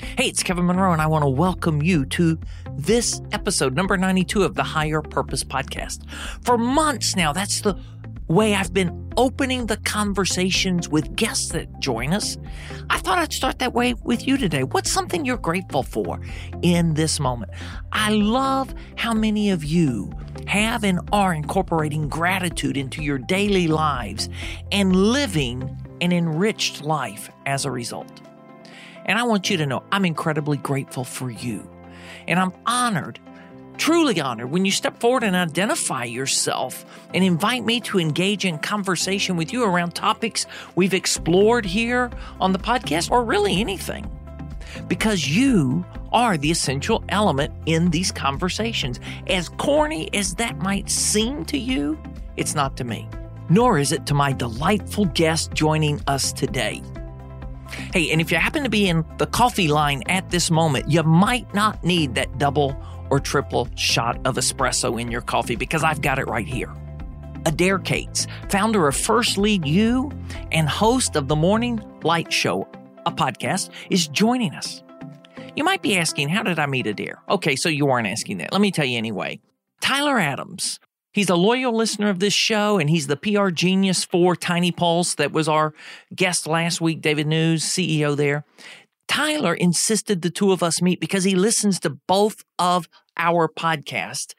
Hey, it's Kevin Monroe, and I want to welcome you to this episode, number 92 of the Higher Purpose Podcast. For months now, that's the way I've been opening the conversations with guests that join us. I thought I'd start that way with you today. What's something you're grateful for in this moment? I love how many of you have and are incorporating gratitude into your daily lives and living an enriched life as a result. And I want you to know I'm incredibly grateful for you. And I'm honored truly honored when you step forward and identify yourself and invite me to engage in conversation with you around topics we've explored here on the podcast or really anything. Because you are the essential element in these conversations. As corny as that might seem to you, it's not to me, nor is it to my delightful guest joining us today. Hey, and if you happen to be in the coffee line at this moment, you might not need that double or triple shot of espresso in your coffee because I've got it right here. Adair Cates, founder of First Lead You and host of the Morning Light Show, a podcast, is joining us. You might be asking, how did I meet Adair? Okay, so you weren't asking that. Let me tell you anyway. Tyler Adams, he's a loyal listener of this show and he's the PR genius for Tiny Pulse that was our guest last week, David Niu, CEO there. Tyler insisted the two of us meet because he listens to both of our podcast.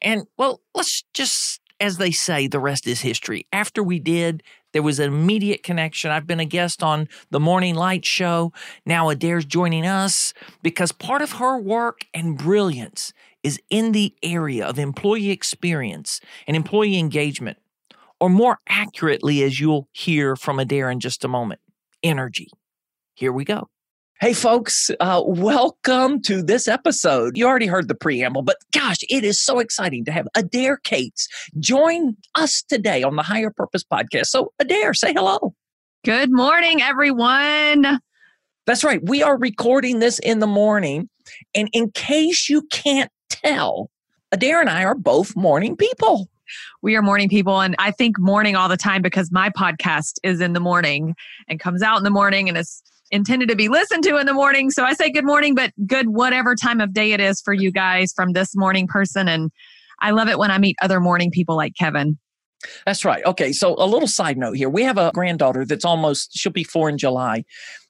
And well, let's just, as they say, the rest is history. After we did, there was an immediate connection. I've been a guest on the Morning Light Show. Now Adair's joining us because part of her work and brilliance is in the area of employee experience and employee engagement, or more accurately, as you'll hear from Adair in just a moment, energy. Here we go. Hey, folks, uh, welcome to this episode. You already heard the preamble, but gosh, it is so exciting to have Adair Cates join us today on the Higher Purpose Podcast. So, Adair, say hello. Good morning, everyone. That's right. We are recording this in the morning. And in case you can't tell, Adair and I are both morning people. We are morning people. And I think morning all the time because my podcast is in the morning and comes out in the morning and is intended to be listened to in the morning. So I say good morning, but good whatever time of day it is for you guys from this morning person. And I love it when I meet other morning people like Kevin. That's right. Okay. So a little side note here. We have a granddaughter that's almost, she'll be four in July.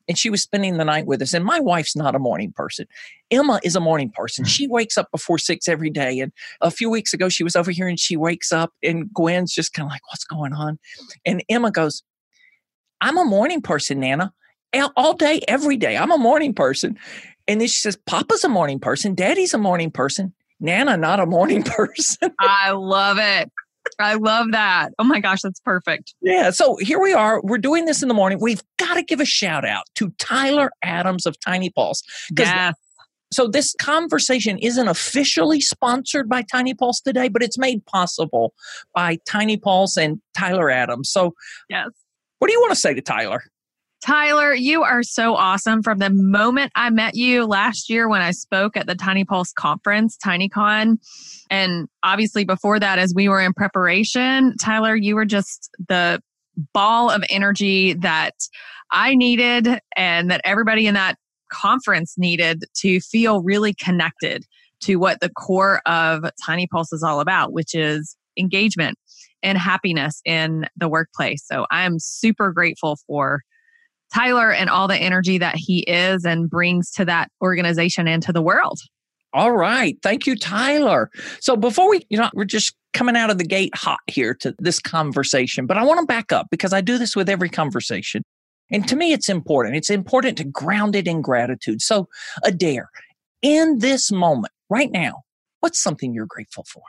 And she was spending the night with us. And my wife's not a morning person. Emma is a morning person. Mm. She wakes up before six every day. And a few weeks ago, she was over here and she wakes up, and Gwen's just kind of like, What's going on? And Emma goes, I'm a morning person, Nana all day, every day. I'm a morning person. And then she says, Papa's a morning person. Daddy's a morning person. Nana, not a morning person. I love it. I love that. Oh my gosh, that's perfect. Yeah. So here we are. We're doing this in the morning. We've got to give a shout out to Tyler Adams of Tiny Pulse. Yes. So this conversation isn't officially sponsored by Tiny Pulse today, but it's made possible by Tiny Pulse and Tyler Adams. So yes. What do you want to say to Tyler? Tyler, you are so awesome. From the moment I met you last year when I spoke at the Tiny Pulse conference, TinyCon, and obviously before that, as we were in preparation, Tyler, you were just the ball of energy that I needed and that everybody in that conference needed to feel really connected to what the core of Tiny Pulse is all about, which is engagement and happiness in the workplace. So I'm super grateful for Tyler and all the energy that he is and brings to that organization and to the world. All right. Thank you, Tyler. So before we, you know, we're just coming out of the gate hot here to this conversation, but I want to back up because I do this with every conversation. And to me, it's important. It's important to ground it in gratitude. So, Adair, in this moment, right now, what's something you're grateful for?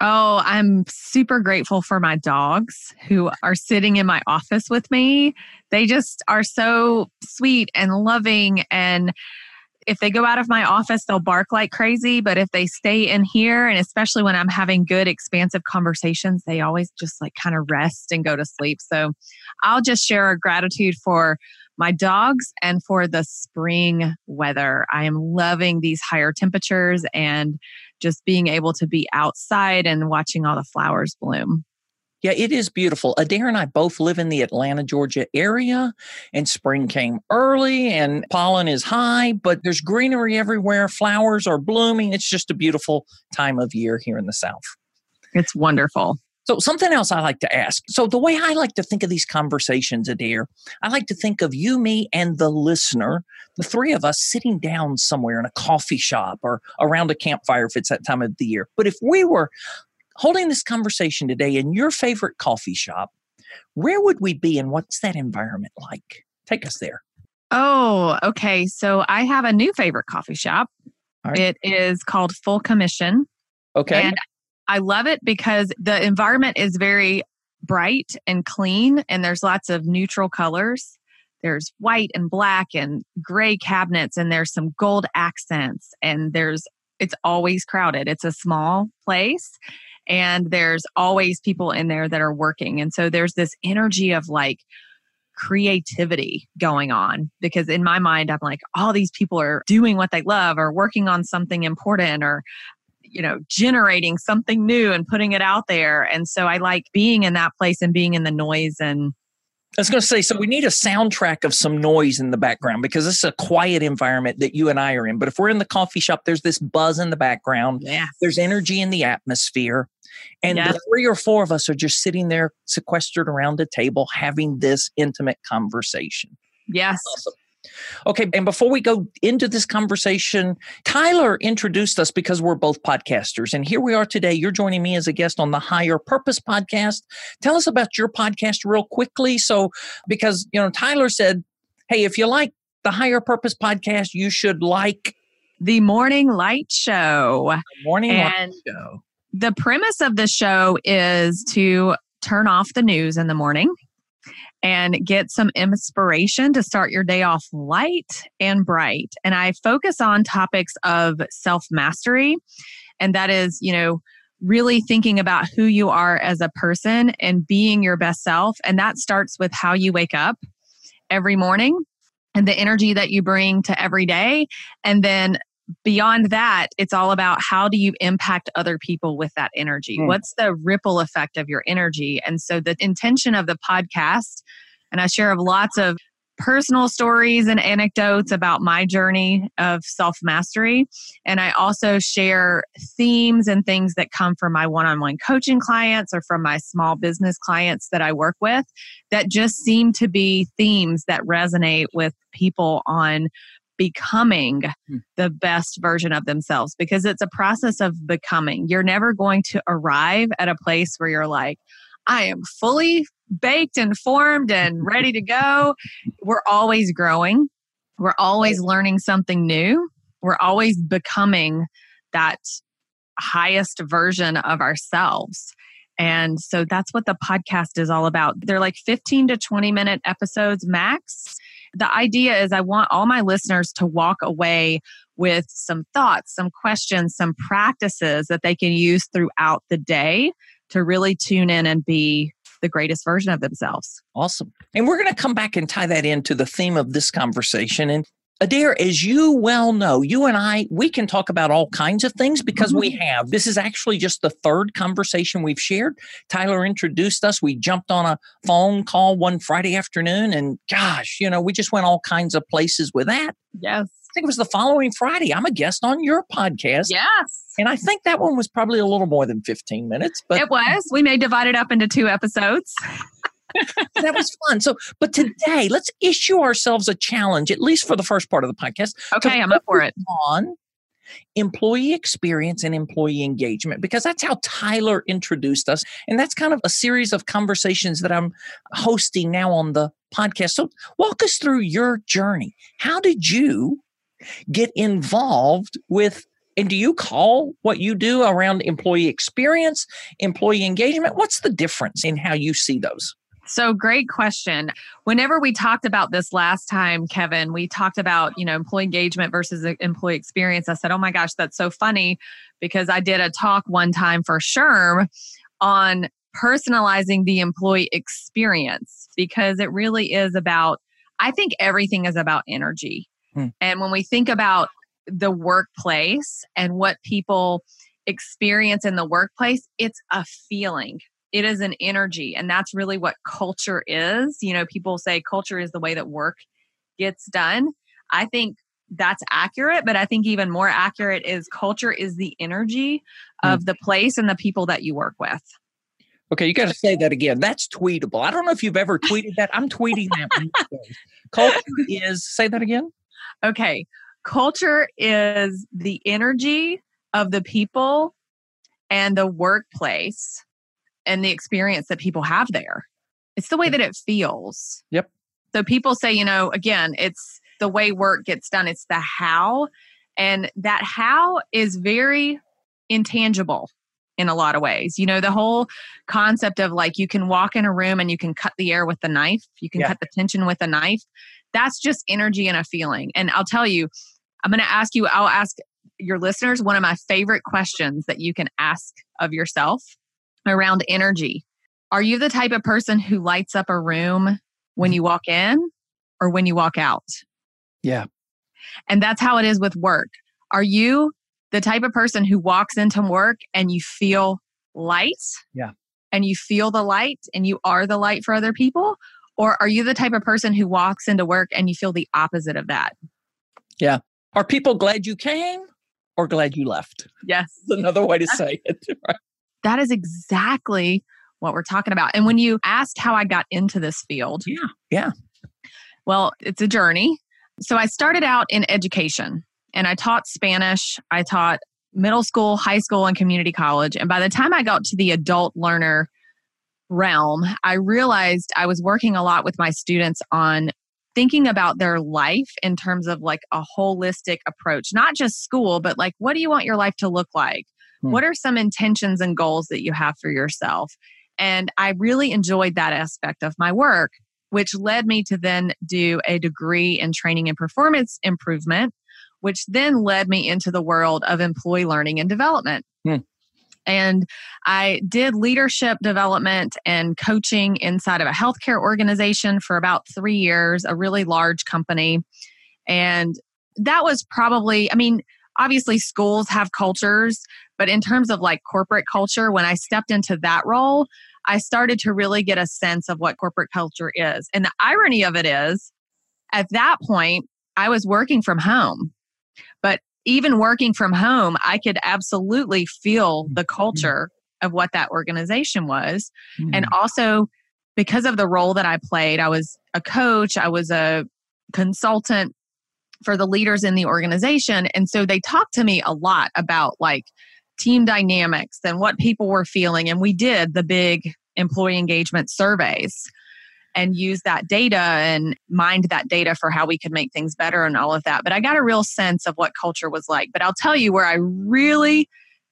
Oh, I'm super grateful for my dogs who are sitting in my office with me. They just are so sweet and loving and if they go out of my office, they'll bark like crazy. But if they stay in here, and especially when I'm having good, expansive conversations, they always just like kind of rest and go to sleep. So I'll just share a gratitude for my dogs and for the spring weather. I am loving these higher temperatures and just being able to be outside and watching all the flowers bloom. Yeah, it is beautiful. Adair and I both live in the Atlanta, Georgia area, and spring came early and pollen is high, but there's greenery everywhere. Flowers are blooming. It's just a beautiful time of year here in the South. It's wonderful. So, something else I like to ask. So, the way I like to think of these conversations, Adair, I like to think of you, me, and the listener, the three of us sitting down somewhere in a coffee shop or around a campfire if it's that time of the year. But if we were holding this conversation today in your favorite coffee shop, where would we be and what's that environment like? Take us there. Oh, okay. So, I have a new favorite coffee shop. Right. It is called Full Commission. Okay. And I love it because the environment is very bright and clean, and there's lots of neutral colors. There's white and black and gray cabinets, and there's some gold accents, and there's it's always crowded. It's a small place, and there's always people in there that are working. And so there's this energy of like creativity going on because in my mind i'm like all these people are doing what they love or working on something important or you know, generating something new and putting it out there. And so I like being in that place and being in the noise and I was going to say, so we need a soundtrack of some noise in the background because this is a quiet environment that you and I are in. But if we're in the coffee shop, there's this buzz in the background. Yeah. There's energy in the atmosphere. And yes. the three or four of us are just sitting there sequestered around a table having this intimate conversation. Yes. Awesome. Okay, and before we go into this conversation, Tyler introduced us because we're both podcasters. And here we are today. You're joining me as a guest on the Higher Purpose podcast. Tell us about your podcast real quickly. So, because, you know, Tyler said, hey, if you like the Higher Purpose podcast, you should like the Morning Light Show. The morning and Light Show. The premise of the show is to turn off the news in the morning and get some inspiration to start your day off light and bright. And I focus on topics of self mastery, and that is, you know, really thinking about who you are as a person and being your best self. And that starts with how you wake up every morning and the energy that you bring to every day. And then beyond that, it's all about how do you impact other people with that energy? Mm. What's the ripple effect of your energy? And so the intention of the podcast, and I share of lots of personal stories and anecdotes about my journey of self mastery. And I also share themes and things that come from my one on one coaching clients or from my small business clients that I work with that just seem to be themes that resonate with people on becoming hmm. the best version of themselves because it's a process of becoming. You're never going to arrive at a place where you're like, I am fully baked and formed and ready to go. We're always growing, we're always learning something new, we're always becoming that highest version of ourselves. And so that's what the podcast is all about. They're like 15 to 20 minute episodes max the idea is I want all my listeners to walk away with some thoughts, some questions, some practices that they can use throughout the day to really tune in and be the greatest version of themselves. Awesome. And we're going to come back and tie that into the theme of this conversation. And Adair, as you well know, you and I, we can talk about all kinds of things because mm-hmm. we have. This is actually just the third conversation we've shared. Tyler introduced us. We jumped on a phone call one Friday afternoon, and gosh, you know, we just went all kinds of places with that. Yes. I think it was the following Friday. I'm a guest on your podcast. Yes. And I think that one was probably a little more than 15 minutes, but it was. We may divide it up into two episodes. That was fun. So, but today, let's issue ourselves a challenge, at least for the first part of the podcast. Okay, I'm up for it. On employee experience and employee engagement, because that's how Tyler introduced us. And that's kind of a series of conversations that I'm hosting now on the podcast. So, walk us through your journey. How did you get involved with and do you call what you do around employee experience, employee engagement? What's the difference in how you see those? So great question. Whenever we talked about this last time, Kevin, we talked about, you know, employee engagement versus employee experience. I said, oh my gosh, that's so funny because I did a talk one time for SHRM on personalizing the employee experience because it really is about, I think everything is about energy. Hmm. And when we think about the workplace and what people experience in the workplace, it's a feeling. It is an energy. And that's really what culture is. You know, people say culture is the way that work gets done. I think that's accurate, but I think even more accurate is culture is the energy of mm. the place and the people that you work with. Okay, you got to say that again. That's tweetable. I don't know if you've ever tweeted that. I'm tweeting that. culture is, say that again. Okay, culture is the energy of the people and the workplace and the experience that people have there. It's the way that it feels. Yep. So people say, you know, again, it's the way work gets done, it's the how. And that how is very intangible in a lot of ways. You know, the whole concept of like you can walk in a room and you can cut the air with the knife, you can yeah. cut the tension with a knife. That's just energy and a feeling. And I'll tell you, I'm going to ask you, I'll ask your listeners one of my favorite questions that you can ask of yourself around energy. Are you the type of person who lights up a room when you walk in or when you walk out? Yeah. And that's how it is with work. Are you the type of person who walks into work and you feel light? Yeah. And you feel the light and you are the light for other people? Or are you the type of person who walks into work and you feel the opposite of that? Yeah. Are people glad you came or glad you left? Yes. That's another way to say it. Right? That is exactly what we're talking about. And when you asked how I got into this field, yeah, yeah. Well, it's a journey. So I started out in education and I taught Spanish. I taught middle school, high school, and community college. And by the time I got to the adult learner realm, I realized I was working a lot with my students on thinking about their life in terms of like a holistic approach, not just school, but like, what do you want your life to look like? Hmm. What are some intentions and goals that you have for yourself? And I really enjoyed that aspect of my work, which led me to then do a degree in training and performance improvement, which then led me into the world of employee learning and development. Hmm. And I did leadership development and coaching inside of a healthcare organization for about three years, a really large company. And that was probably, I mean, obviously schools have cultures, but in terms of like corporate culture, when I stepped into that role, I started to really get a sense of what corporate culture is. And the irony of it is, at that point, I was working from home. But even working from home, I could absolutely feel the mm-hmm. culture of what that organization was. Mm-hmm. And also, because of the role that I played, I was a coach, I was a consultant for the leaders in the organization. And so they talked to me a lot about like team dynamics and what people were feeling. And we did the big employee engagement surveys and use that data and mined that data for how we could make things better and all of that. But I got a real sense of what culture was like. But I'll tell you where I really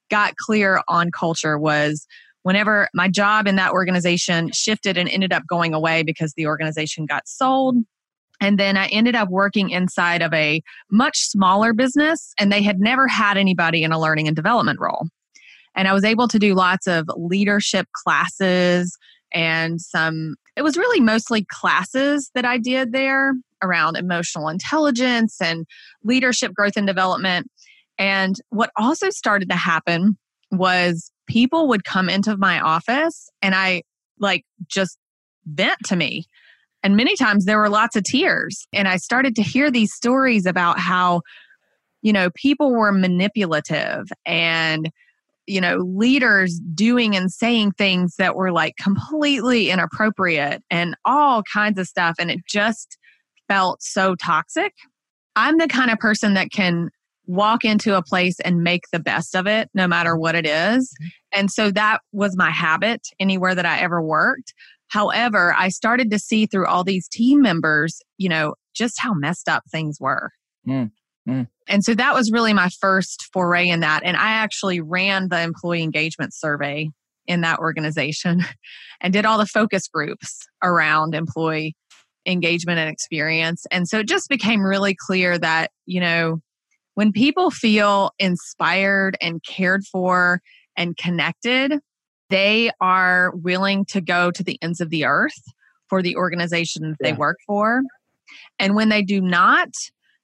got clear on culture was whenever my job in that organization shifted and ended up going away because the organization got sold. And then I ended up working inside of a much smaller business, and they had never had anybody in a learning and development role. And I was able to do lots of leadership classes and some it was really mostly classes that I did there around emotional intelligence and leadership growth and development. And what also started to happen was people would come into my office and I like just vent to me. And many times there were lots of tears. And I started to hear these stories about how, you know, people were manipulative and you know, leaders doing and saying things that were like completely inappropriate and all kinds of stuff. And it just felt so toxic. I'm the kind of person that can walk into a place and make the best of it, no matter what it is. Mm-hmm. And so that was my habit anywhere that I ever worked. However, I started to see through all these team members, you know, just how messed up things were. Mm. Mm. And so that was really my first foray in that. And I actually ran the employee engagement survey in that organization and did all the focus groups around employee engagement and experience. And so it just became really clear that, you know, when people feel inspired and cared for and connected, they are willing to go to the ends of the earth for the organization that yeah. they work for. And when they do not,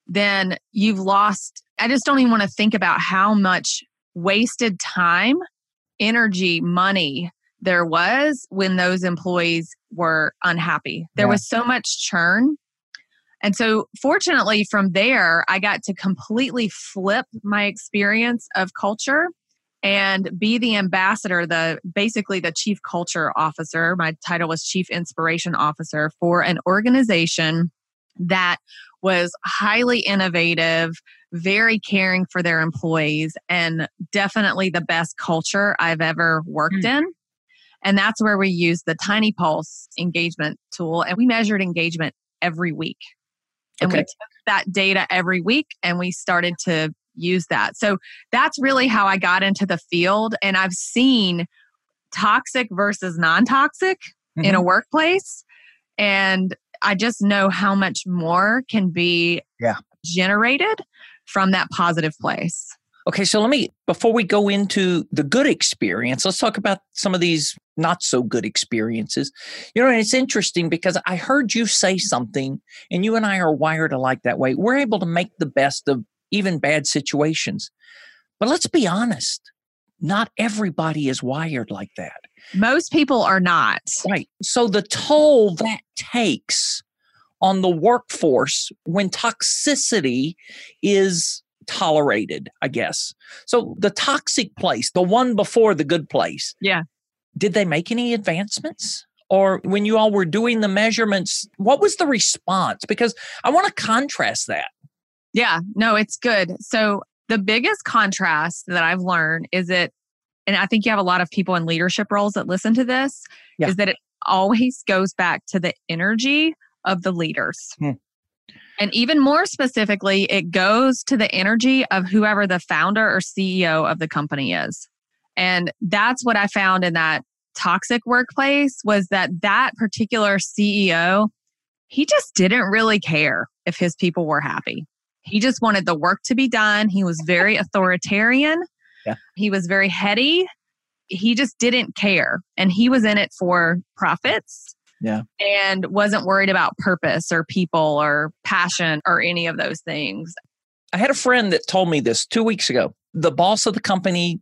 then you've lost. I just don't even want to think about how much wasted time, energy, money there was when those employees were unhappy. There yeah. was so much churn. And so, fortunately, from there, I got to completely flip my experience of culture and be the ambassador, the basically the chief culture officer. My title was chief inspiration officer for an organization that was highly innovative, very caring for their employees, and definitely the best culture I've ever worked mm. in. And that's where we used the Tiny Pulse engagement tool, and we measured engagement every week. And okay. we took that data every week and we started to use that. So that's really how I got into the field. And I've seen toxic versus non toxic mm-hmm. in a mm-hmm. workplace. And I just know how much more can be yeah. generated from that positive place. Okay, so let me, before we go into the good experience, let's talk about some of these not so good experiences. You know, and it's interesting because I heard you say something, and you and I are wired alike that way. We're able to make the best of even bad situations. But let's be honest, not everybody is wired like that. Most people are not. Right. So the toll that takes on the workforce when toxicity is tolerated, I guess. So the toxic place, the one before the good place. Yeah. Did they make any advancements? Or when you all were doing the measurements, what was the response? Because I want to contrast that. Yeah, no, it's good. So the biggest contrast that I've learned is that, and I think you have a lot of people in leadership roles that listen to this, yeah. is that it always goes back to the energy of the leaders. Hmm. And even more specifically, it goes to the energy of whoever the founder or CEO of the company is. And that's what I found in that toxic workplace was that that particular CEO, he just didn't really care if his people were happy. He just wanted the work to be done. He was very authoritarian. Yeah. He was very heady. He just didn't care. And he was in it for profits. Yeah. And wasn't worried about purpose or people or passion or any of those things. I had a friend that told me this two weeks ago. The boss of the company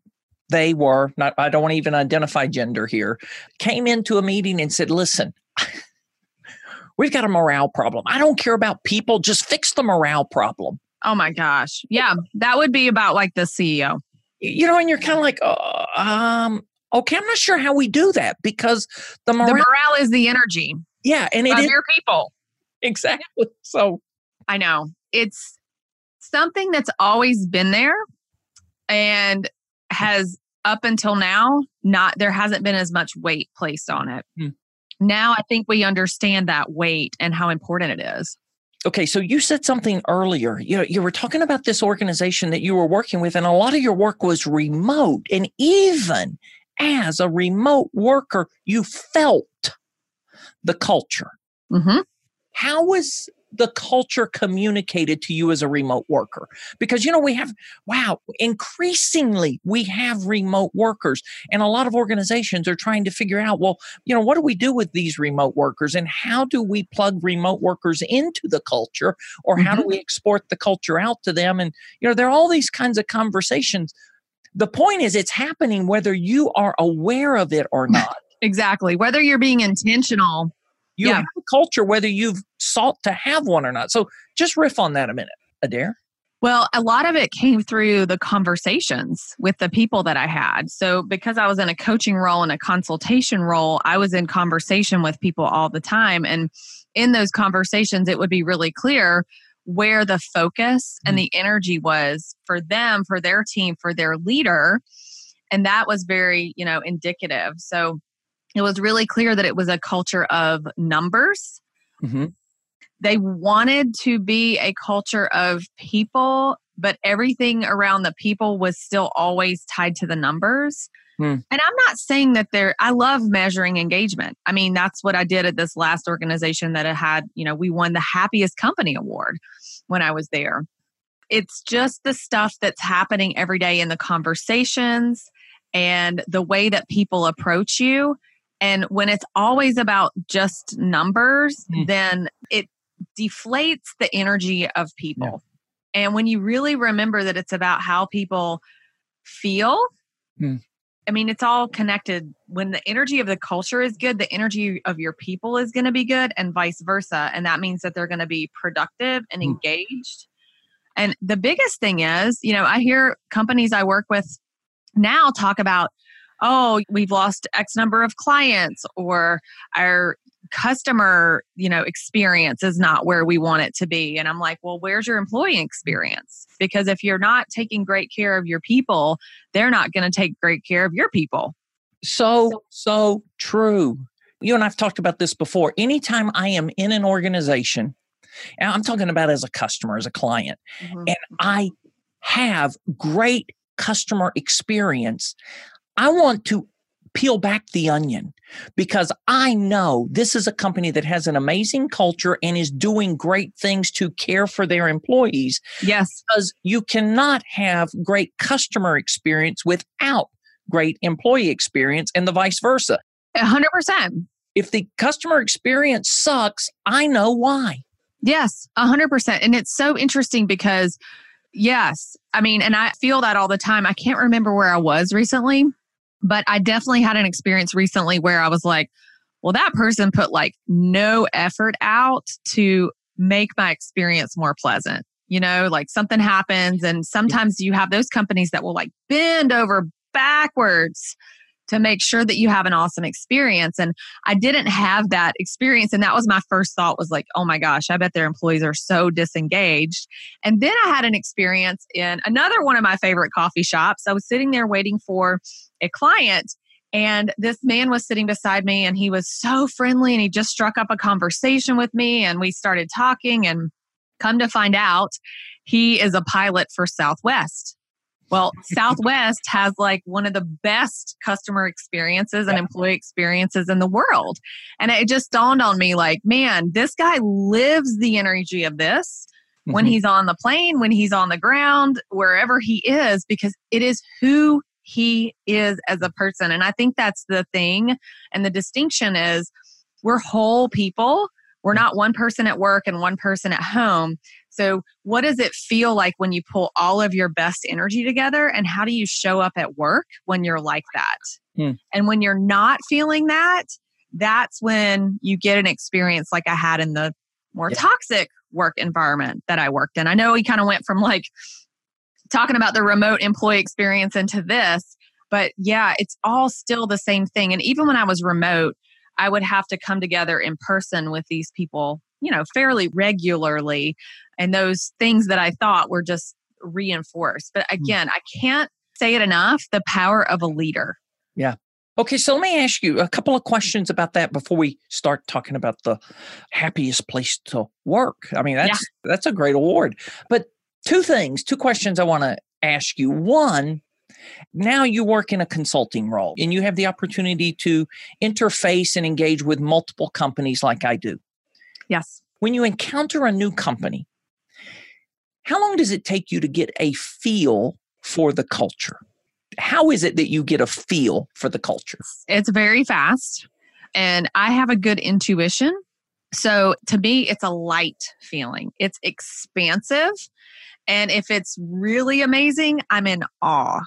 they were not i don't want to even identify gender here came into a meeting and said listen We've got a morale problem. I don't care about people, just fix the morale problem. Oh my gosh. Yeah, that would be about like the CEO. You know, and you're kind of like, uh, um, okay, I'm not sure how we do that because the morale, the morale is the energy. Yeah, and it of is, your people. Exactly. So I know it's something that's always been there and has up until now not there hasn't been as much weight placed on it. Hmm now I think we understand that weight and how important it is. Okay, so you said something earlier. You know, you were talking about this organization that you were working with, and a lot of your work was remote. And even as a remote worker, you felt the culture. Mm-hmm. How was the culture communicated to you as a remote worker? Because, you know, we have, wow, increasingly we have remote workers. And a lot of organizations are trying to figure out, well, you know, what do we do with these remote workers and how do we plug remote workers into the culture or how mm-hmm. do we export the culture out to them? And, you know, there are all these kinds of conversations. The point is, it's happening whether you are aware of it or not. exactly. Whether you're being intentional you yeah. have a culture whether you've sought to have one or not. So just riff on that a minute, Adair. Well, a lot of it came through the conversations with the people that I had. So, because I was in a coaching role and a consultation role, I was in conversation with people all the time. And in those conversations, it would be really clear where the focus and mm-hmm. the energy was for them, for their team, for their leader. And that was very, you know, indicative. So, it was really clear that it was a culture of numbers. Mm-hmm. They wanted to be a culture of people, but everything around the people was still always tied to the numbers. Hmm. And I'm not saying that there, I love measuring engagement. I mean, that's what I did at this last organization that I had, you know, we won the happiest company award when I was there. It's just the stuff that's happening every day in the conversations and the way that people approach you. And when it's always about just numbers, mm. then it deflates the energy of people. Yeah. And when you really remember that it's about how people feel, mm. I mean, it's all connected. When the energy of the culture is good, the energy of your people is going to be good, and vice versa. And that means that they're going to be productive and mm. engaged. And the biggest thing is, you know, I hear companies I work with now talk about, oh, we've lost X number of clients, or our customer you know experience is not where we want it to be. And i'm like well where's your employee experience? Because if you're not taking great care of your people they're not going to take great care of your people. So so true. You and i've talked about this before. Anytime i am in an organization and i'm talking about as a customer as a client mm-hmm. and i have great customer experience I want to peel back the onion because I know this is a company that has an amazing culture and is doing great things to care for their employees. Yes. Because you cannot have great customer experience without great employee experience and the vice versa. 100%. If the customer experience sucks, I know why. Yes, 100%. And it's so interesting because, yes, I mean, and I feel that all the time. I can't remember where I was recently but I definitely had an experience recently where I was like, well, that person put like no effort out to make my experience more pleasant. You know, like something happens, and sometimes you have those companies that will like bend over backwards to make sure that you have an awesome experience. And I didn't have that experience. And that was my first thought was like, oh my gosh, I bet their employees are so disengaged. And then I had an experience in another one of my favorite coffee shops. I was sitting there waiting for a client. And this man was sitting beside me and he was so friendly and he just struck up a conversation with me and we started talking and come to find out he is a pilot for Southwest. Well, Southwest has like one of the best customer experiences and employee experiences in the world. And it just dawned on me like, man, this guy lives the energy of this mm-hmm. when he's on the plane, when he's on the ground, wherever he is, because it is who he is as a person. And I think that's the thing. And the distinction is we're whole people. We're not one person at work and one person at home. So, what does it feel like when you pull all of your best energy together? And how do you show up at work when you're like that? Hmm. And when you're not feeling that, that's when you get an experience like I had in the more yeah. toxic work environment that I worked in. I know we kind of went from like talking about the remote employee experience into this, but yeah, it's all still the same thing. And even when I was remote, I would have to come together in person with these people, you know, fairly regularly and those things that I thought were just reinforced. But hmm. again, I can't say it enough the power of a leader. Yeah. Okay, so let me ask you a couple of questions about that before we start talking about the happiest place to work. I mean, that's yeah. that's a great award. But two things, two questions I want to ask you. One, now you work in a consulting role and you have the opportunity to interface and engage with multiple companies like I do. Yes. When you encounter a new company, how long does it take you to get a feel for the culture? How is it that you get a feel for the culture? It's very fast, and I have a good intuition. So to me, it's a light feeling, it's expansive. And if it's really amazing, I'm in awe.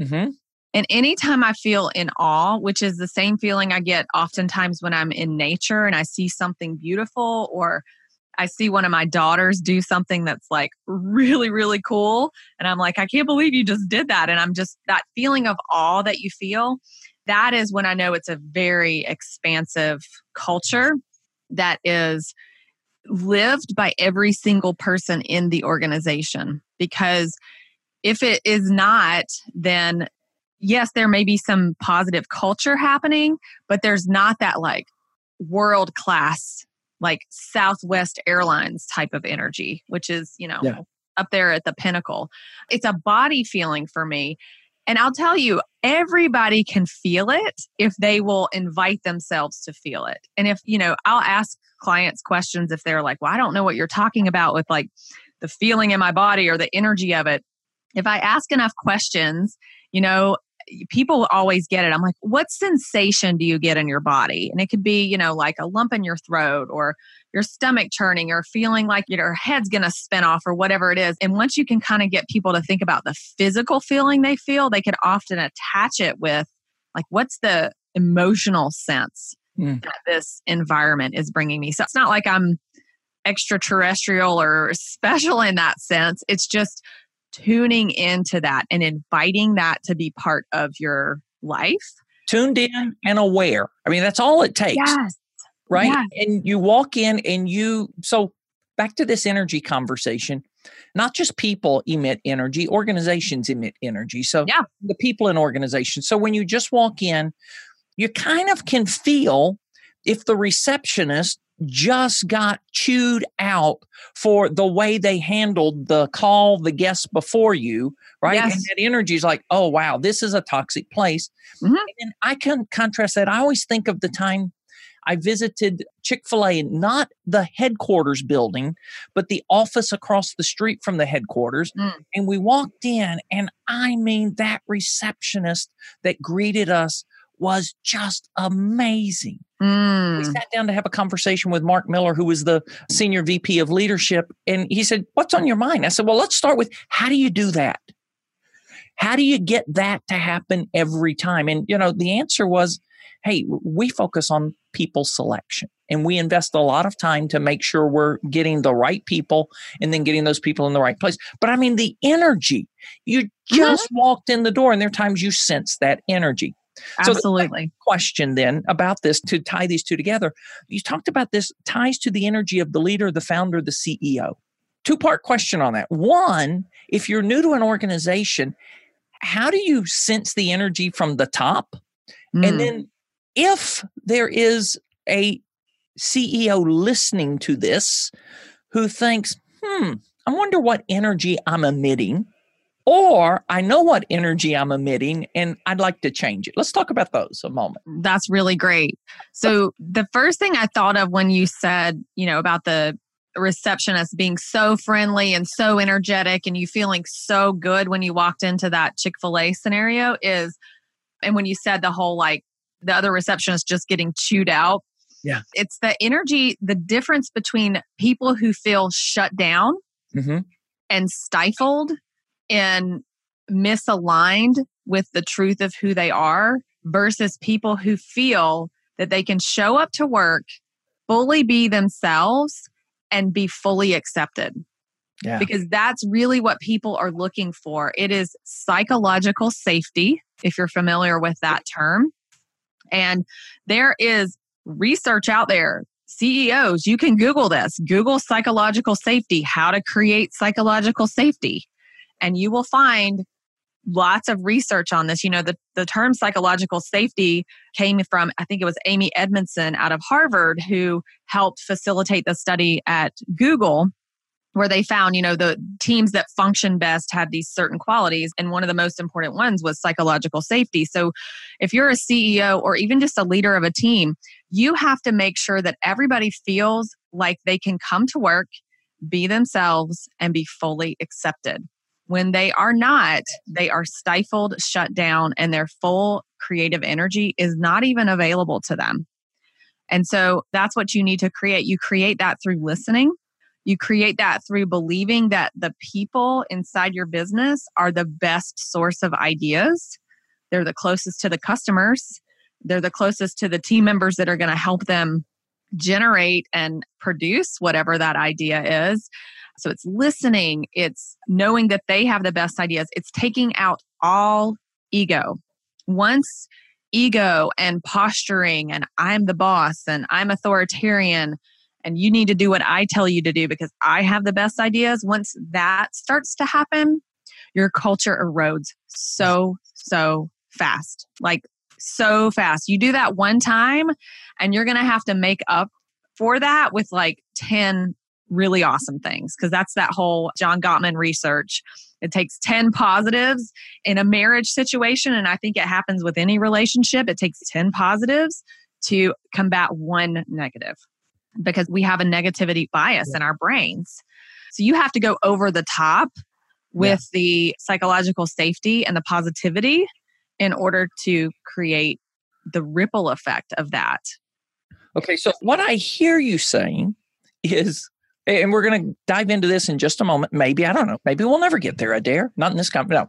Mm-hmm. And anytime I feel in awe, which is the same feeling I get oftentimes when I'm in nature and I see something beautiful or I see one of my daughters do something that's like really, really cool. And I'm like, I can't believe you just did that. And I'm just that feeling of awe that you feel. That is when I know it's a very expansive culture that is lived by every single person in the organization. Because if it is not, then yes, there may be some positive culture happening, but there's not that like world class like Southwest Airlines type of energy, which is, you know, yeah. up there at the pinnacle. It's a body feeling for me. And I'll tell you, everybody can feel it if they will invite themselves to feel it. And if, you know, I'll ask clients questions if they're like, well, I don't know what you're talking about with like the feeling in my body or the energy of it. If I ask enough questions, you know, people always get it. I'm like, what sensation do you get in your body? And it could be, you know, like a lump in your throat or your stomach churning or feeling like your head's going to spin off or whatever it is. And once you can kind of get people to think about the physical feeling they feel, they could often attach it with like, what's the emotional sense mm. that this environment is bringing me? So it's not like I'm extraterrestrial or special in that sense. It's just tuning into that and inviting that to be part of your life. Tuned in and aware. I mean, that's all it takes. Yes. Right. Yes. And you walk in and you, so back to this energy conversation, not just people emit energy, organizations emit energy. So yeah. the people in organizations. So when you just walk in, you kind of can feel if the receptionist just got chewed out for the way they handled the call, the guest before you, right? Yes. And that energy is like, oh, wow, this is a toxic place. Mm-hmm. And I can contrast that. I always think of the time I visited Chick fil A, not the headquarters building, but the office across the street from the headquarters. Mm. And we walked in, and I mean, that receptionist that greeted us was just amazing. Mm. We sat down to have a conversation with Mark Miller, who was the senior VP of leadership. And he said, What's on your mind? I said, Well, let's start with how do you do that? How do you get that to happen every time? And, you know, the answer was, Hey, we focus on people selection and we invest a lot of time to make sure we're getting the right people and then getting those people in the right place. But I mean, the energy, you mm-hmm. just mm-hmm. walked in the door and there are times you sense that energy. Absolutely. So question then about this to tie these two together. You talked about this ties to the energy of the leader, the founder, the CEO. Two part question on that. One, if you're new to an organization, how do you sense the energy from the top? Mm. And then if there is a CEO listening to this who thinks, hmm, I wonder what energy I'm emitting or I know what energy I'm emitting and I'd like to change it. Let's talk about those a moment. That's really great. So, the first thing I thought of when you said, you know, about the receptionist being so friendly and so energetic and you feeling so good when you walked into that Chick fil A scenario is, and when you said the whole like the other receptionist just getting chewed out. Yeah. It's the energy, the difference between people who feel shut down mm-hmm. and stifled and misaligned with the truth of who they are versus people who feel that they can show up to work, fully be themselves, and be fully accepted. Yeah. Because that's really what people are looking for. It is psychological safety, if you're familiar with that term. And there is research out there. CEOs, you can Google this. Google psychological safety, how to create psychological safety and you will find lots of research on this. You know, the, the term psychological safety came from, I think it was Amy Edmondson out of Harvard, who helped facilitate the study at Google, where they found, you know, the teams that function best had these certain qualities. And one of the most important ones was psychological safety. So if you're a CEO or even just a leader of a team, you have to make sure that everybody feels like they can come to work, be themselves, and be fully accepted. When they are not, they are stifled, shut down, and their full creative energy is not even available to them. And so that's what you need to create. You create that through listening. You create that through believing that the people inside your business are the best source of ideas. They're the closest to the customers. They're the closest to the team members that are going to help them generate and produce whatever that idea is. So it's listening, it's knowing that they have the best ideas, it's taking out all ego. Once ego and posturing and I'm the boss and I'm authoritarian and you need to do what I tell you to do because I have the best ideas, once that starts to happen, your culture erodes so, so fast. Like so fast. You do that one time and you're going to have to make up for that with like 10 really awesome things because that's that whole John Gottman research It takes 10 positives in a marriage situation. And I think it happens with any relationship. It takes 10 positives to combat one negative because we have a negativity bias in our brains. So you have to go over the top with yeah. the psychological safety and the positivity in order to create the ripple effect of that. Okay, so what I hear you saying is and we're going to dive into this in just a moment. Maybe, I don't know. Maybe we'll never get there, Adair. Not in this company. No.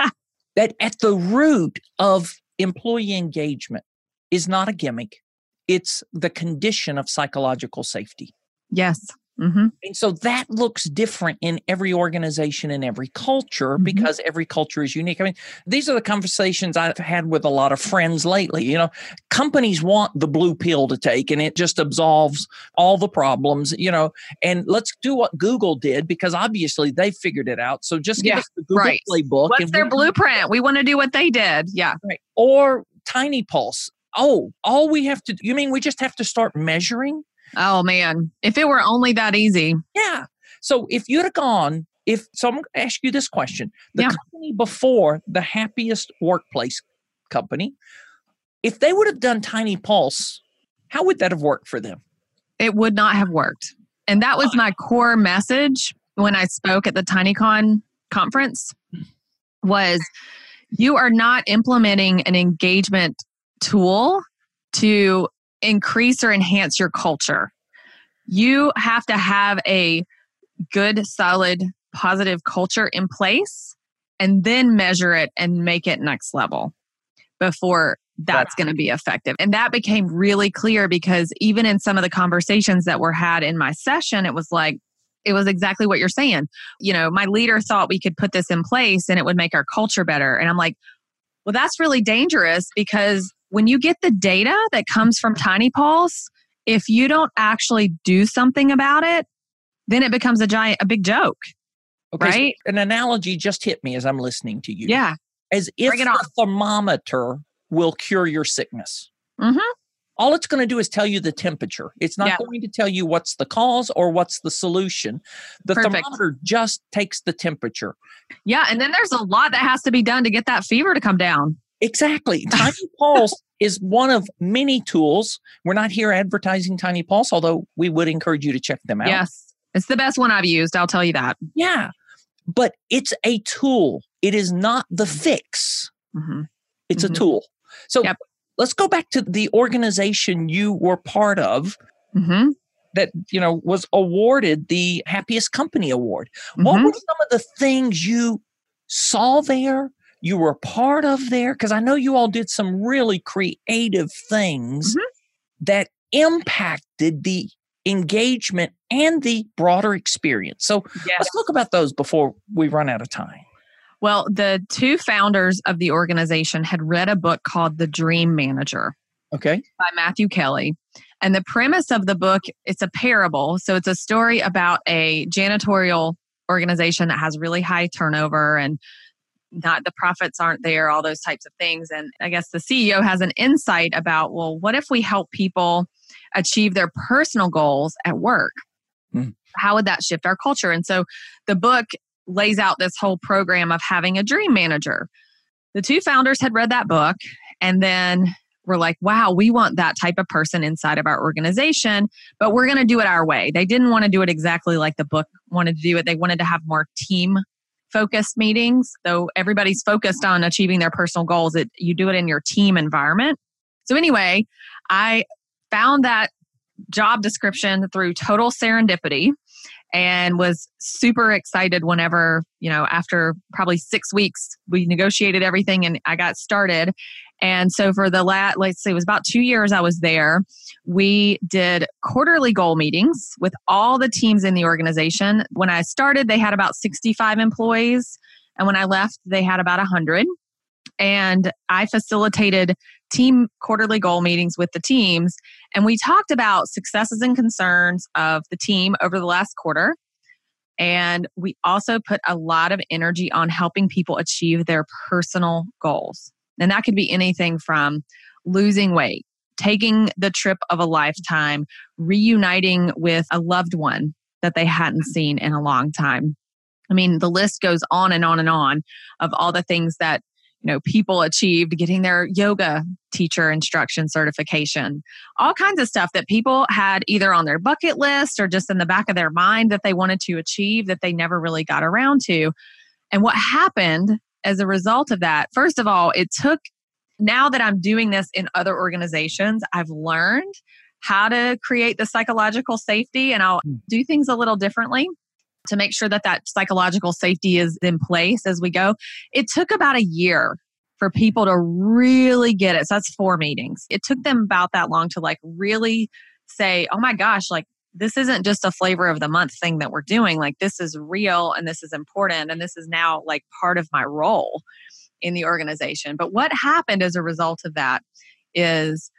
that at the root of employee engagement is not a gimmick, it's the condition of psychological safety. Yes. Mm-hmm. And so that looks different in every organization and every culture mm-hmm. because every culture is unique. I mean, these are the conversations I've had with a lot of friends lately. You know, companies want the blue pill to take and it just absolves all the problems, you know, and let's do what Google did because obviously they figured it out. So just give yeah, us the Google right. playbook. What's their blueprint? We want to do what they did. Yeah. Right. Or Tiny Pulse. Oh, all we have to, you mean we just have to start measuring? Oh man, if it were only that easy. Yeah. So if you'd have gone, if someone asked you this question, the yeah. company before the happiest workplace company, if they would have done Tiny Pulse, how would that have worked for them? It would not have worked. And that was my core message when I spoke at the TinyCon conference was you are not implementing an engagement tool to increase or enhance your culture. You have to have a good, solid, positive culture in place and then measure it and make it next level before that's going to be effective. And that became really clear because even in some of the conversations that were had in my session, it was like, it was exactly what you're saying. You know, my leader thought we could put this in place and it would make our culture better. And I'm like, well, that's really dangerous because when you get the data that comes from Tiny Pulse, if you don't actually do something about it, then it becomes a giant, a big joke. Okay, right? So an analogy just hit me as I'm listening to you. Yeah. As if the thermometer will cure your sickness. Mm-hmm. All it's going to do is tell you the temperature. It's not yeah. going to tell you what's the cause or what's the solution. The Perfect. thermometer just takes the temperature. Yeah. And then there's a lot that has to be done to get that fever to come down. Exactly. Tiny Pulse is one of many tools. We're not here advertising Tiny Pulse, although we would encourage you to check them out. Yes. It's the best one I've used. I'll tell you that. Yeah. But it's a tool, it is not the fix. Mm-hmm. It's mm-hmm. a tool. So yep. let's go back to the organization you were part of. Mm-hmm. That you know was awarded the happiest company award. What mm-hmm. were some of the things you saw there you were part of there? Because I know you all did some really creative things mm-hmm. that impacted the engagement and the broader experience. So yes. let's talk about those before we run out of time. Well, the two founders of the organization had read a book called The Dream Manager. Okay. By Matthew Kelly. And the premise of the book, it's a parable. So it's a story about a janitorial organization that has really high turnover and not the profits aren't there, all those types of things. And I guess the CEO has an insight about, well, what if we help people achieve their personal goals at work? Mm. How would that shift our culture? And so the book lays out this whole program of having a dream manager. The two founders had read that book and then were like, wow, we want that type of person inside of our organization, but we're going to do it our way. They didn't want to do it exactly like the book wanted to do it. They wanted to have more team focused meetings. So everybody's focused on achieving their personal goals. It, you do it in your team environment. So anyway, I found that job description through total serendipity and was super excited whenever, you know, after probably six weeks, we negotiated everything and I got started. And so for the last, let's say it was about two years I was there, we did quarterly goal meetings with all the teams in the organization. When I started, they had about 65 employees. And when I left, they had about 100. And I facilitated team quarterly goal meetings with the teams. And we talked about successes and concerns of the team over the last quarter. And we also put a lot of energy on helping people achieve their personal goals. And that could be anything from losing weight, taking the trip of a lifetime, reuniting with a loved one that they hadn't seen in a long time, I mean, the list goes on and on and on of all the things that you know people achieved getting their yoga teacher instruction certification all kinds of stuff that people had either on their bucket list or just in the back of their mind that they wanted to achieve that they never really got around to. And what happened as a result of that first of all it took now that i'm doing this in other organizations i've learned how to create the psychological safety and i'll mm. do things a little differently to make sure that that psychological safety is in place as we go. It took about a year for people to really get it. So that's four meetings. It took them about that long to like really say, oh my gosh, like this isn't just a flavor of the month thing that we're doing. Like this is real and this is important and this is now like part of my role in the organization. But what happened as a result of that is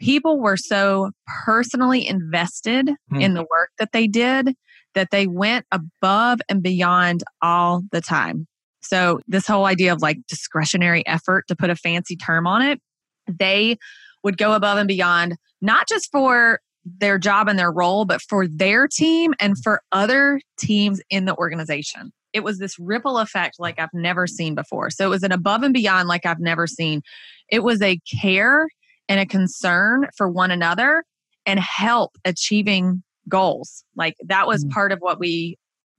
people were so personally invested hmm. in the work that they did that they went above and beyond all the time. So, this whole idea of like discretionary effort, to put a fancy term on it, they would go above and beyond, not just for their job and their role, but for their team and for other teams in the organization. It was this ripple effect like I've never seen before. So, it was an above and beyond like I've never seen. It was a care and a concern for one another and help achieving goals. Like that was mm. part of what we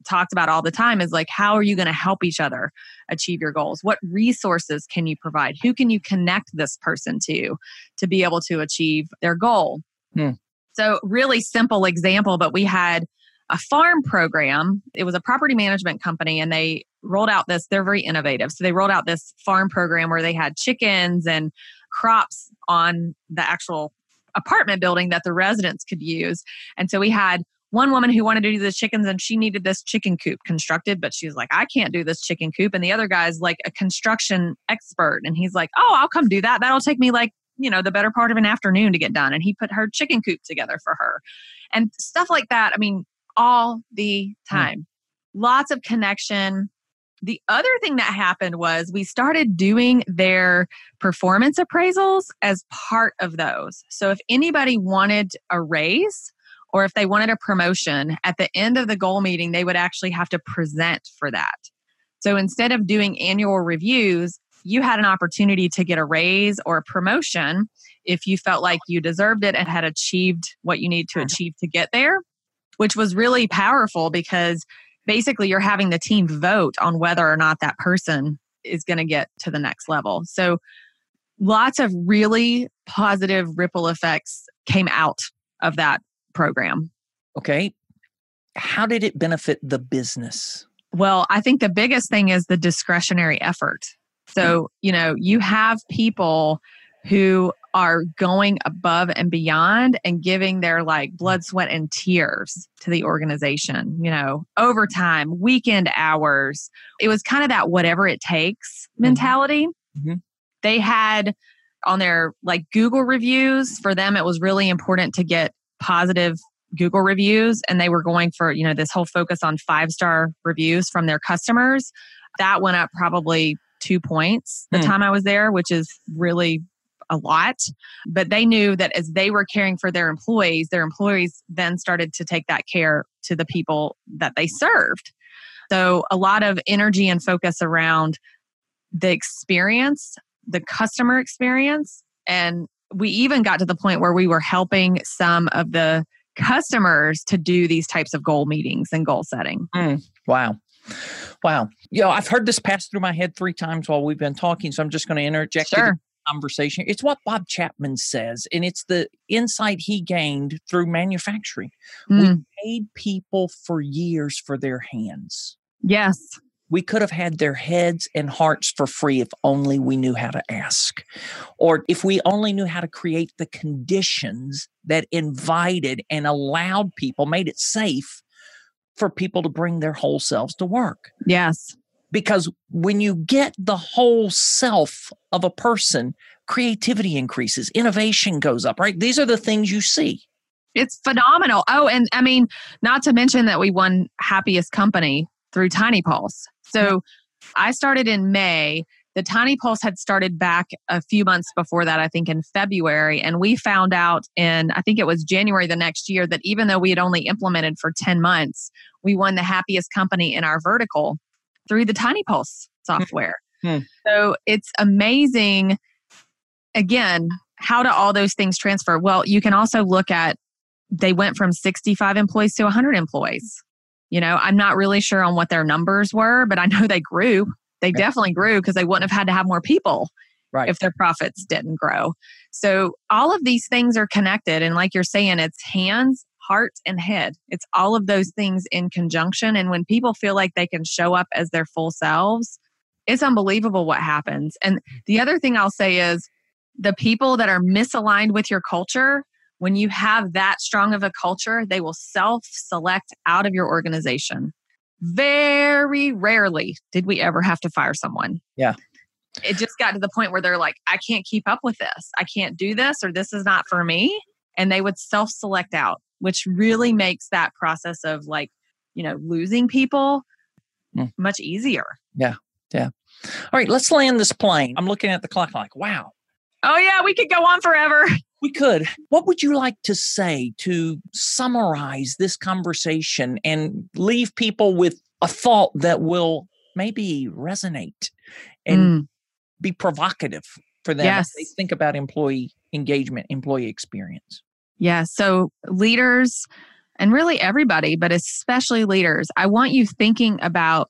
talked about all the time is like how are you going to help each other achieve your goals what resources can you provide who can you connect this person to to be able to achieve their goal hmm. So really simple example but we had a farm program it was a property management company and they rolled out this they're very innovative so they rolled out this farm program where they had chickens and crops on the actual apartment building that the residents could use. And so we had one woman who wanted to do the chickens and she needed this chicken coop constructed, but she's like, I can't do this chicken coop. And the other guy's like a construction expert. And he's like, Oh, I'll come do that. That'll take me like, you know, the better part of an afternoon to get done. And he put her chicken coop together for her and stuff like that. I mean, all the time. Lots of connection, the other thing that happened was we started doing their performance appraisals as part of those. So if anybody wanted a raise or if they wanted a promotion, at the end of the goal meeting, they would actually have to present for that. So instead of doing annual reviews, you had an opportunity to get a raise or a promotion if you felt like you deserved it and had achieved what you need to hmm. achieve to get there, which was really powerful because basically you're having the team vote on whether or not that person is going to get to the next level. So lots of really positive ripple effects came out of that program. Okay. How did it benefit the business? Well, I think the biggest thing is the discretionary effort. So, you know, you have people who are going above and beyond and giving their like blood, sweat, and tears to the organization, you know, overtime, weekend hours. It was kind of that whatever it takes mm-hmm. mentality. Mm-hmm. They had on their like Google reviews, for them, it was really important to get positive Google reviews. And they were going for, you know, this whole focus on five star reviews from their customers. That went up probably two points the mm. time I was there, which is really a lot. But they knew that as they were caring for their employees, their employees then started to take that care to the people that they served. So a lot of energy and focus around the experience, the customer experience. And we even got to the point where we were helping some of the customers to do these types of goal meetings and goal setting. Mm, wow. Wow. You know, I've heard this pass through my head three times while we've been talking, so I'm just going to interject sure conversation. It's what Bob Chapman says, and it's the insight he gained through manufacturing. Mm. We paid people for years for their hands. Yes. We could have had their heads and hearts for free if only we knew how to ask, or if we only knew how to create the conditions that invited and allowed people, made it safe for people to bring their whole selves to work. Yes because when you get the whole self of a person, creativity increases, innovation goes up, right? These are the things you see. It's phenomenal. Oh, and I mean, not to mention that we won happiest company through Tiny Pulse. So I started in May. The Tiny Pulse had started back a few months before that, I think in February. And we found out in, I think it was January the next year, that even though we had only implemented for 10 months, we won the happiest company in our vertical through the Tiny Pulse software. Hmm. So it's amazing. Again, how do all those things transfer? Well, you can also look at they went from 65 employees to 100 employees. You know, I'm not really sure on what their numbers were, but I know they grew. They definitely grew because they wouldn't have had to have more people right. if their profits didn't grow. So all of these things are connected. And like you're saying, it's hands, heart, and head. It's all of those things in conjunction. And when people feel like they can show up as their full selves, it's unbelievable what happens. And the other thing I'll say is the people that are misaligned with your culture, when you have that strong of a culture, they will self select out of your organization. Very rarely did we ever have to fire someone. Yeah. It just got to the point where they're like, I can't keep up with this. I can't do this, or this is not for me. And they would self select out, which really makes that process of like, you know, losing people mm. much easier. Yeah. Yeah. All right, let's land this plane. I'm looking at the clock like, wow. Oh, yeah, we could go on forever. We could. What would you like to say to summarize this conversation and leave people with a thought that will maybe resonate and mm. be provocative for them yes. they think about employee engagement, employee experience? Yeah. So, leaders and really everybody, but especially leaders, I want you thinking about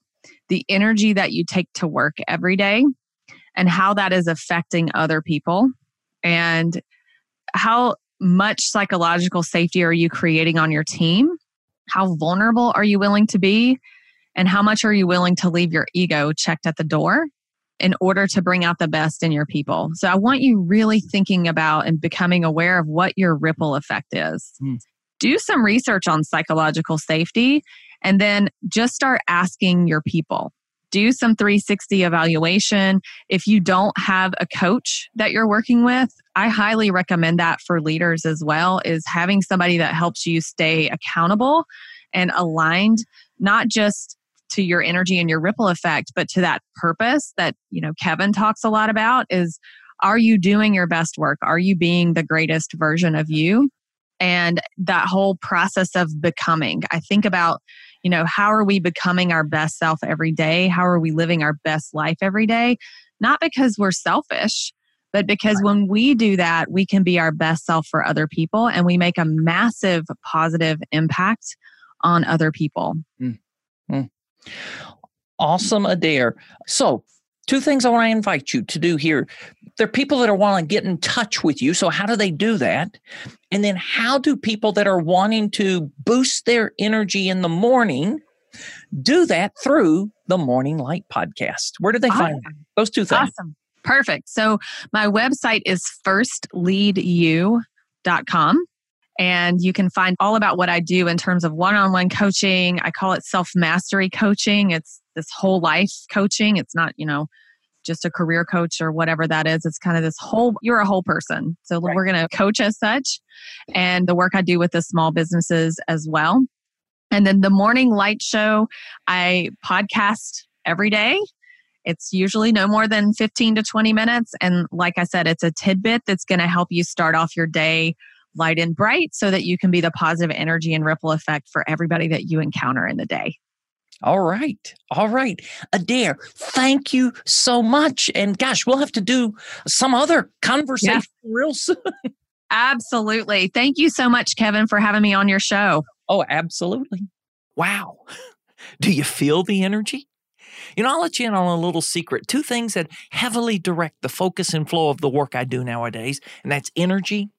the energy that you take to work every day and how that is affecting other people and how much psychological safety are you creating on your team? How vulnerable are you willing to be? And how much are you willing to leave your ego checked at the door in order to bring out the best in your people? So I want you really thinking about and becoming aware of what your ripple effect is. Mm. Do some research on psychological safety and then just start asking your people do some 360 evaluation. If you don't have a coach that you're working with, I highly recommend that for leaders as well is having somebody that helps you stay accountable and aligned not just to your energy and your ripple effect but to that purpose that, you know, Kevin talks a lot about is are you doing your best work? Are you being the greatest version of you? And that whole process of becoming. I think about you know, how are we becoming our best self every day? How are we living our best life every day? Not because we're selfish, but because right. when we do that, we can be our best self for other people and we make a massive positive impact on other people. Mm-hmm. Awesome, Adair. So, two things I want to invite you to do here. There are people that are wanting to get in touch with you. So, how do they do that? And then, how do people that are wanting to boost their energy in the morning do that through the Morning Light podcast? Where do they awesome. find ah, those two things? Awesome. Perfect. So, my website is firstleadyou.com. And you can find all about what I do in terms of one on one coaching. I call it self mastery coaching. It's this whole life coaching. It's not, you know, just a career coach or whatever that is. It's kind of this whole, you're a whole person. So right. we're going to coach as such and the work I do with the small businesses as well. And then the morning light show, I podcast every day. It's usually no more than 15 to 20 minutes. And like I said, it's a tidbit that's going to help you start off your day light and bright so that you can be the positive energy and ripple effect for everybody that you encounter in the day. All right. All right. Adair, thank you so much. And gosh, we'll have to do some other conversation yeah. real soon. Absolutely. Thank you so much, Kevin, for having me on your show. Oh, absolutely. Wow. Do you feel the energy? You know, I'll let you in on a little secret. Two things that heavily direct the focus and flow of the work I do nowadays, and that's energy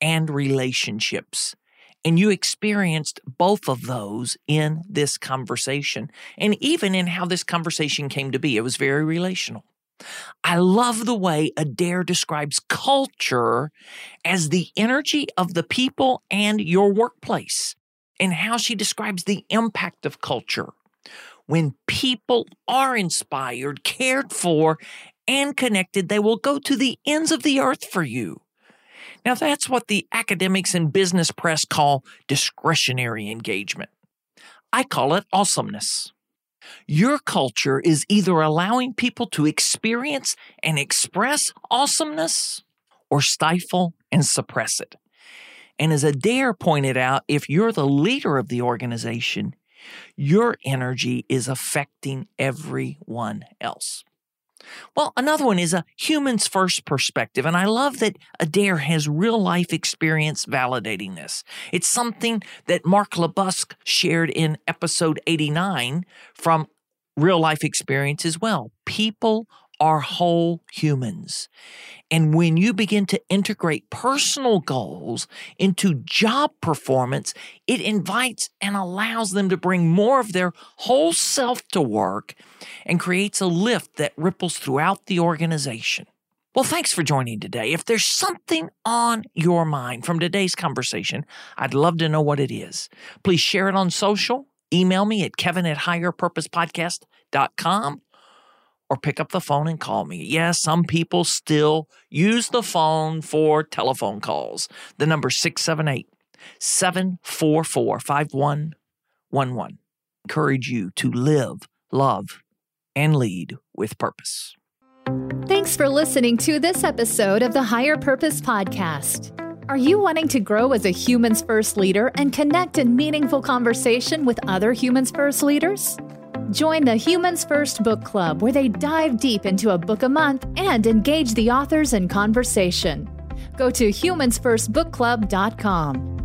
and relationships. And you experienced both of those in this conversation, and even in how this conversation came to be. It was very relational. I love the way Adair describes culture as the energy of the people and your workplace, and how she describes the impact of culture. When people are inspired, cared for, and connected, they will go to the ends of the earth for you. Now, that's what the academics and business press call discretionary engagement. I call it awesomeness. Your culture is either allowing people to experience and express awesomeness or stifle and suppress it. And as Adair pointed out, if you're the leader of the organization, your energy is affecting everyone else. Well, another one is a humans first perspective. And I love that Adair has real life experience validating this. It's something that Mark LeBusque shared in episode 89 from real life experience as well. People are whole humans. And when you begin to integrate personal goals into job performance, it invites and allows them to bring more of their whole self to work and creates a lift that ripples throughout the organization. Well, thanks for joining today. If there's something on your mind from today's conversation, I'd love to know what it is. Please share it on social. Email me at kevin at higherpurposepodcast.com or pick up the phone and call me. Yes, some people still use the phone for telephone calls. The number 678 744 5111. Encourage you to live, love, and lead with purpose. Thanks for listening to this episode of the Higher Purpose Podcast. Are you wanting to grow as a humans first leader and connect in meaningful conversation with other humans first leaders? Join the Humans First Book Club, where they dive deep into a book a month and engage the authors in conversation. Go to humansfirstbookclub.com.